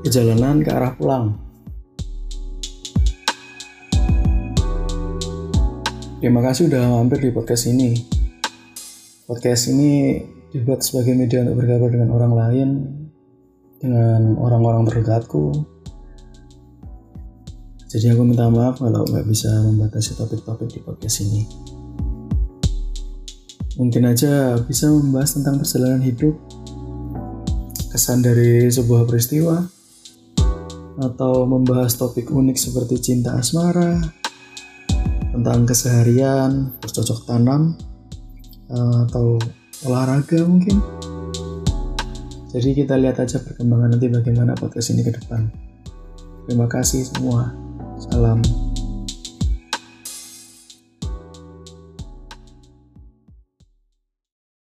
perjalanan ke arah pulang. Terima kasih udah mampir di podcast ini. Podcast ini dibuat sebagai media untuk berkabar dengan orang lain, dengan orang-orang terdekatku. Jadi aku minta maaf kalau nggak bisa membatasi topik-topik di podcast ini. Mungkin aja bisa membahas tentang perjalanan hidup, kesan dari sebuah peristiwa, atau membahas topik unik seperti cinta asmara, tentang keseharian, bercocok tanam, atau olahraga mungkin. Jadi kita lihat aja perkembangan nanti bagaimana podcast ini ke depan. Terima kasih semua. Salam.